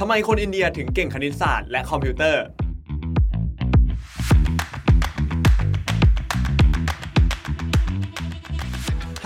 ทำไมคนอินเดียถึงเก่งคณิตศาสตร์และคอมพิวเตอร์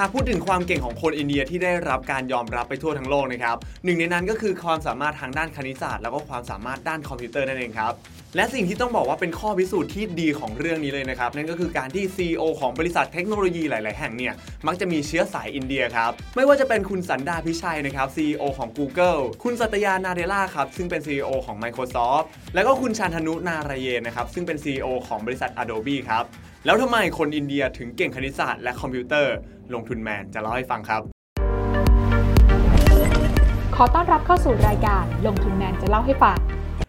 หากพูดถึงความเก่งของคนอินเดียที่ได้รับการยอมรับไปทั่วทั้งโลกนะครับหนึ่งในนั้นก็คือความสามารถทางด้านคณิตศาสตร์ แล้วก็ความสามารถด้านคอมพิวเตอร์นั่นเองครับและสิ่งที่ต้องบอกว่าเป็นข้อพิสูจน์ที่ดีของเรื่องนี้เลยนะครับ นั่นก็คือการที่ CEO ของบริษัทเทคโนโลยีหลาย ๆ แห่งเนี่ย มักจะมีเชื้อสายอินเดียครับ ไม่ว่าจะเป็นคุณสันดาพิชัยนะครับ CEO ของ Google คุณสัตยานาเดล่าครับ ซึ่งเป็น CEO ของ Microsoft แล้วก็คุณชันธนุนารายเยนนะครับ ซึ่งเป็น CEO ของบริษัท Adobe ครับ แล้วทำไมคนอินเดียถึงเก่งคณิตศาสตร์และคอมพิวเตอร์ ลงทุนแมนจะเล่าให้ฟังครับ ขอต้อนรับเข้าสู่รายการลงทุนแมนจะเล่าให้ฟัง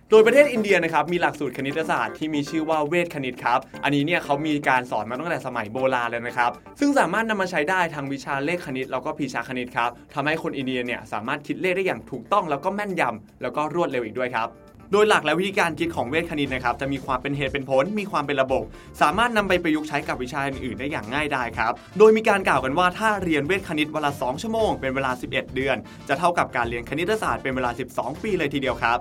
โดยประเทศอินเดียนะครับมีหลักสูตรคณิตศาสตร์ที่มีชื่อว่าเวทคณิตครับ อันนี้เนี่ยเขามีการสอนมาตั้งแต่สมัยโบราณเลยนะครับ ซึ่งสามารถนำมาใช้ได้ทั้งวิชาเลขคณิตแล้วก็พีชาคณิตครับทำให้คนอินเดียเนี่ยสามารถคิดเลขได้อย่างถูกต้องแล้วก็แม่นยำแล้วก็รวดเร็วอีกด้วยครับ โดยหลักและวิธีการคิดของเวทคณิตนะครับจะมีความเป็นเหตุเป็นผล มีความเป็นระบบ สามารถนำไปประยุกต์ใช้กับวิชาอื่นๆได้อย่างง่ายดายครับ โดยมีการกล่าวกันว่าถ้าเรียนเวทคณิตเวลา 2 ชั่วโมงเป็นเวลา 11 เดือน จะเท่ากับการเรียนคณิตศาสตร์เป็นเวลา 12 ปีเลยทีเดียวครับ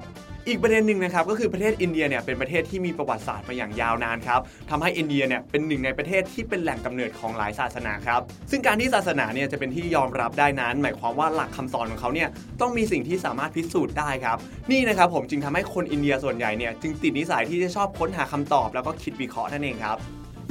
อีกประเด็นหนึ่งนะครับก็คือประเทศอินเดียเนี่ยเป็นประเทศที่มีประวัติศาสตร์มาอย่างยาวนานครับทำให้อินเดียเนี่ยเป็นหนึ่งในประเทศที่เป็นแหล่งกำเนิดของหลายศาสนาครับซึ่งการที่ศาสนาเนี่ยจะเป็นที่ยอมรับได้นั้น หมายความว่าหลักคำสอนของเขาเนี่ยต้องมีสิ่งที่สามารถพิสูจน์ได้ครับนี่นะครับผมจึงทำให้คนอินเดียส่วนใหญ่เนี่ยจึงติดนิสัยที่จะชอบค้นหาคำตอบ แล้วก็คิดวิเคราะห์นั่นเองครับ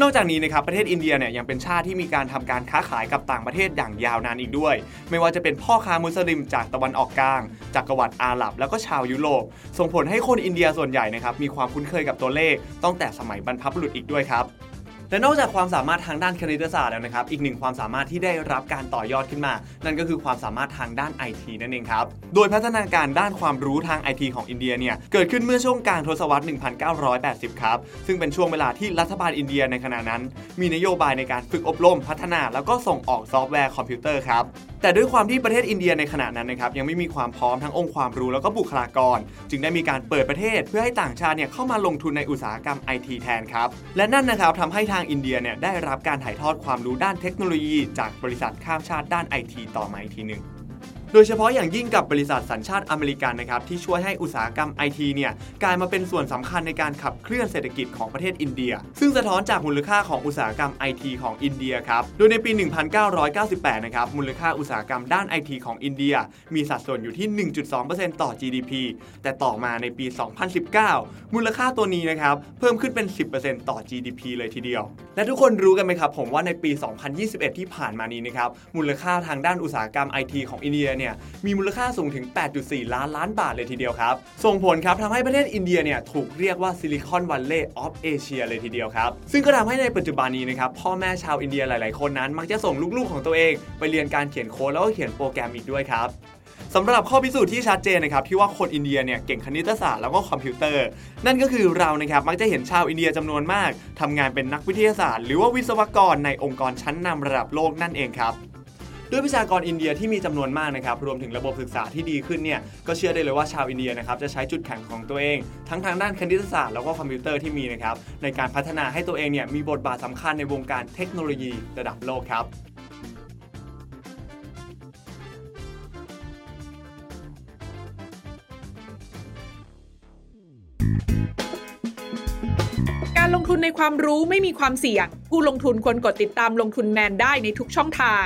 นอกจากนี้นะครับประเทศอินเดียเนี่ยยังเป็นชาติที่มีการทำการค้าขายกับต่างประเทศอย่างยาวนานอีกด้วย ไม่ว่าจะเป็นพ่อค้ามุสลิมจากตะวันออกกลางจากกวัดอาหรับ แล้วก็ชาวยุโรปส่งผลให้คนอินเดียส่วนใหญ่นะครับมีความคุ้นเคยกับตัวเลขตั้งแต่สมัยบรรพบุรุษอีกด้วยครับ และนอกจากความสามารถทางด้านคณิตศาสตร์แล้วนะครับ อีกหนึ่งความสามารถที่ได้รับการต่อยอดขึ้นมา นั่นก็คือความสามารถทางด้านไอทีนั่นเองครับ โดยพัฒนาการด้านความรู้ทางไอทีของอินเดียเนี่ย เกิดขึ้นเมื่อช่วงกลางทศวรรษ 1980 ครับ ซึ่งเป็นช่วงเวลาที่รัฐบาลอินเดียในขณะนั้น มีนโยบายในการฝึกอบรม พัฒนา แล้วก็ส่งออกซอฟต์แวร์คอมพิวเตอร์ครับแต่ด้วยความที่ประเทศอินเดียในขณะนั้นนะครับยังไม่มีความพร้อมทั้งองค์ความรู้แล้วก็บุคลากร จึงได้มีการเปิดประเทศเพื่อให้ต่างชาติเนี่ยเข้ามาลงทุนในอุตสาหกรรมไอทีแทนครับ และนั่นนะครับทำให้ทางอินเดียเนี่ยได้รับการถ่ายทอดความรู้ด้านเทคโนโลยี จากบริษัทข้ามชาติด้านไอทีต่อมาอีกทีหนึ่ง โดยเฉพาะอย่างยิ่งกับบริษัทสัญชาติอเมริกันนะครับที่ช่วยให้อุตสาหกรรมไอทีเนี่ยกลายมาเป็นส่วนสำคัญในการขับเคลื่อนเศรษฐกิจของประเทศอินเดีย ซึ่งสะท้อนจากมูลค่าของอุตสาหกรรมไอทีของอินเดียครับ โดยในปี 1998 นะครับมูลค่าอุตสาหกรรมด้านไอทีของอินเดีย มีสัดส่วนอยู่ที่ 1.2%ต่อ GDP แต่ต่อมาในปี 2019 มูลค่าตัวนี้นะครับเพิ่มขึ้นเป็น 10%ต่อ GDP เลยทีเดียว และทุกคนรู้กันไหมครับผมว่าในปี 2021 ที่ผ่านมานี้นะครับมูลค่าทางด้านอุตสาหกรรมไอทีของอินเดียเนี่ยมีมูลค่าสูงถึง 8.4 ล้านล้านบาทเลยทีเดียวครับ ส่งผลครับทำให้ประเทศอินเดียเนี่ยถูกเรียกว่า Silicon Valley of Asia เลยทีเดียวครับ ซึ่งก็ทำให้ในปัจจุบันนี้นะครับพ่อแม่ชาวอินเดียหลาย ๆ คนนั้น มักจะส่งลูก ๆ ของตัวเอง ไปเรียนการเขียนโค้ดแล้วก็เขียนโปรแกรมอีกด้วยครับสำหรับข้อพิสูจน์ที่ชัดเจนนะครับที่ว่าคนอินเดียเนี่ยเก่งคณิตศาสตร์แล้วก็คอมพิวเตอร์ นั่นก็คือเรานะครับมักจะเห็นชาวอินเดียจำนวนมากทำงานเป็นนักวิทยาศาสตร์ หรือว่าวิศวกรในองค์กรชั้นนำระดับโลกนั่นเองครับ ด้วยประชากรอินเดียที่มีจำนวนมากนะครับรวมถึงระบบศึกษาที่ดีขึ้นเนี่ยก็เชื่อได้เลยว่าชาวอินเดียนะครับจะใช้จุดแข็งของตัวเอง ทั้งทางด้านคณิตศาสตร์แล้วก็คอมพิวเตอร์ที่มีนะครับในการพัฒนาให้ตัวเองเนี่ยมีบทบาทสำคัญในวงการเทคโนโลยีระดับโลกครับการลงทุนในความรู้ไม่มีความเสี่ยง ผู้ลงทุนควรกดติดตามลงทุนแมนได้ในทุกช่องทาง